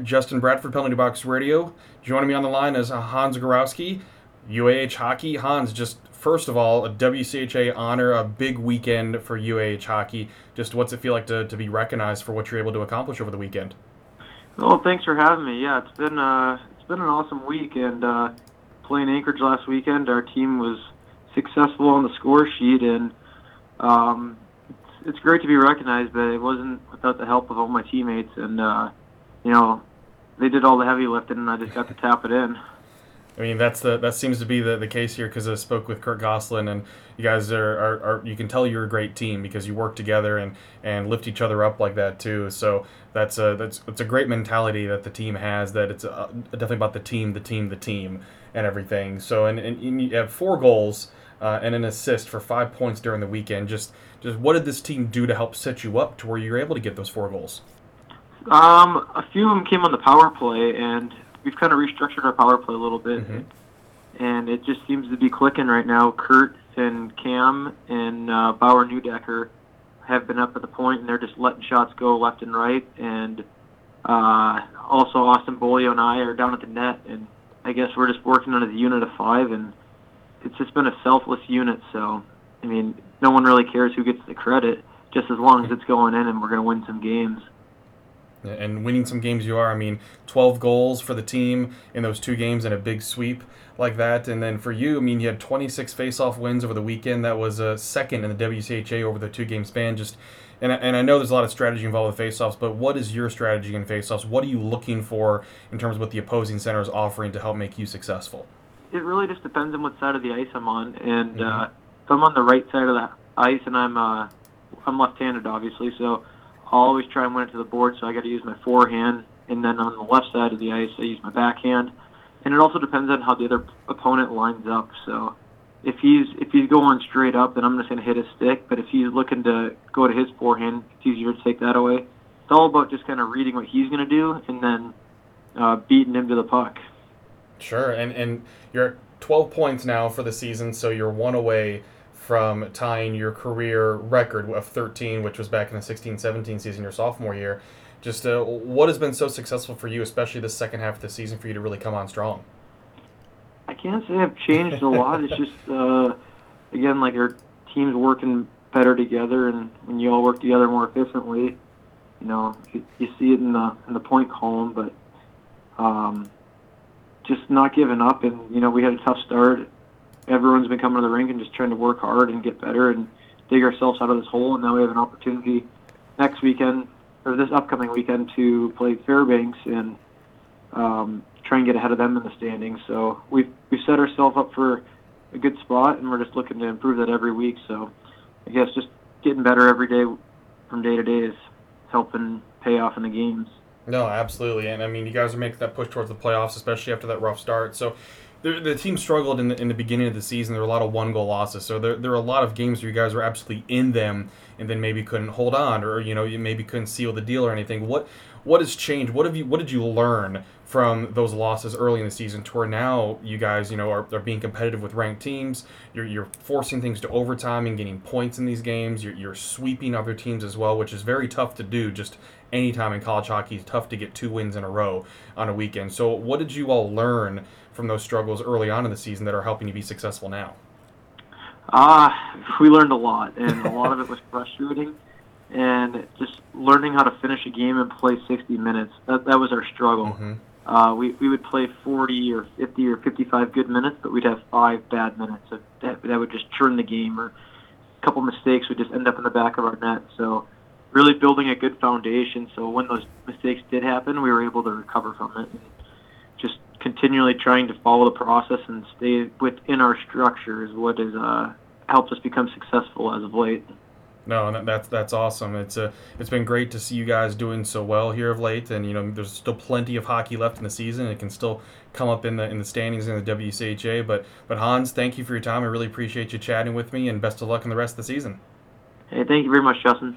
Justin Bradford, Penalty Box Radio. Joining me on the line is Hans Gorowski, UAH Hockey. Hans, just first of all, a WCHA honor, a big weekend for UAH Hockey. Just what's it feel like to, to be recognized for what you're able to accomplish over the weekend? Well, thanks for having me. Yeah, it's been uh, it's been an awesome week, and uh, playing Anchorage last weekend, our team was successful on the score sheet, and um, it's, it's great to be recognized. But it wasn't without the help of all my teammates, and uh, you know, they did all the heavy lifting, and I just got to tap it in. I mean, that's the that seems to be the, the case here because I spoke with Kurt Gosselin, and you guys are, are, are, you can tell you're a great team because you work together and, and lift each other up like that too. So that's a that's it's a great mentality that the team has. That it's a, uh, definitely about the team, the team, the team, and everything. So and, and you have four goals uh, and an assist for five points during the weekend. Just just what did this team do to help set you up to where you're able to get those four goals? Um, a few of them came on the power play, and we've kind of restructured our power play a little bit, mm-hmm. and it just seems to be clicking right now. Kurt and Cam and uh, Bauer Neudecker have been up at the point, and they're just letting shots go left and right. And uh, also Austin Beaulieu and I are down at the net, and I guess we're just working on a unit of five, and it's just been a selfless unit. So, I mean, no one really cares who gets the credit, just as long as it's going in and we're going to win some games and winning some games you are. I mean, 12 goals for the team in those two games and a big sweep like that. And then for you, I mean, you had 26 face-off wins over the weekend. That was a second in the WCHA over the two-game span. Just and, and I know there's a lot of strategy involved with face-offs, but what is your strategy in face-offs? What are you looking for in terms of what the opposing center is offering to help make you successful? It really just depends on what side of the ice I'm on. And mm-hmm. uh, if I'm on the right side of the ice and I'm uh, I'm left-handed, obviously, so Always try and win it to the board, so I got to use my forehand. And then on the left side of the ice, I use my backhand. And it also depends on how the other opponent lines up. So if he's if he's going straight up, then I'm just going to hit his stick. But if he's looking to go to his forehand, it's easier to take that away. It's all about just kind of reading what he's going to do and then uh, beating him to the puck. Sure, and and you're 12 points now for the season, so you're one away from tying your career record of 13, which was back in the 16 17 season, your sophomore year. Just uh, what has been so successful for you, especially the second half of the season, for you to really come on strong? I can't say I've changed a lot. It's just, uh, again, like our team's working better together, and when you all work together more efficiently, you know, you, you see it in the in the point column. But um, just not giving up, and you know, we had a tough start everyone's been coming to the rink and just trying to work hard and get better and dig ourselves out of this hole. And now we have an opportunity next weekend or this upcoming weekend to play Fairbanks and um, try and get ahead of them in the standings. So we've we've set ourselves up for a good spot, and we're just looking to improve that every week. So I guess just getting better every day from day to day is helping pay off in the games. No, absolutely, and I mean you guys are making that push towards the playoffs, especially after that rough start. So the, team struggled in the, in the beginning of the season. There were a lot of one goal losses. So there, there were a lot of games where you guys were absolutely in them and then maybe couldn't hold on or you know you maybe couldn't seal the deal or anything. What what has changed? What have you what did you learn from those losses early in the season to where now you guys you know are, are being competitive with ranked teams? You're, you're forcing things to overtime and getting points in these games. You're, you're sweeping other teams as well, which is very tough to do. Just anytime in college hockey, it's tough to get two wins in a row on a weekend. So what did you all learn? From those struggles early on in the season that are helping you be successful now? Ah, uh, we learned a lot, and a lot of it was frustrating. And just learning how to finish a game and play 60 minutes, that, that was our struggle. Mm-hmm. Uh, we, we would play 40 or 50 or 55 good minutes, but we'd have five bad minutes So that, that would just churn the game, or a couple mistakes would just end up in the back of our net. So, really building a good foundation. So when those mistakes did happen, we were able to recover from it. And continually trying to follow the process and stay within our structure is what has uh, helped us become successful as of late. No, that's that's awesome. It's a, uh, it's been great to see you guys doing so well here of late, and you know there's still plenty of hockey left in the season. It can still come up in the in the standings in the WCHA. But but Hans, thank you for your time. I really appreciate you chatting with me, and best of luck in the rest of the season. Hey, thank you very much, Justin.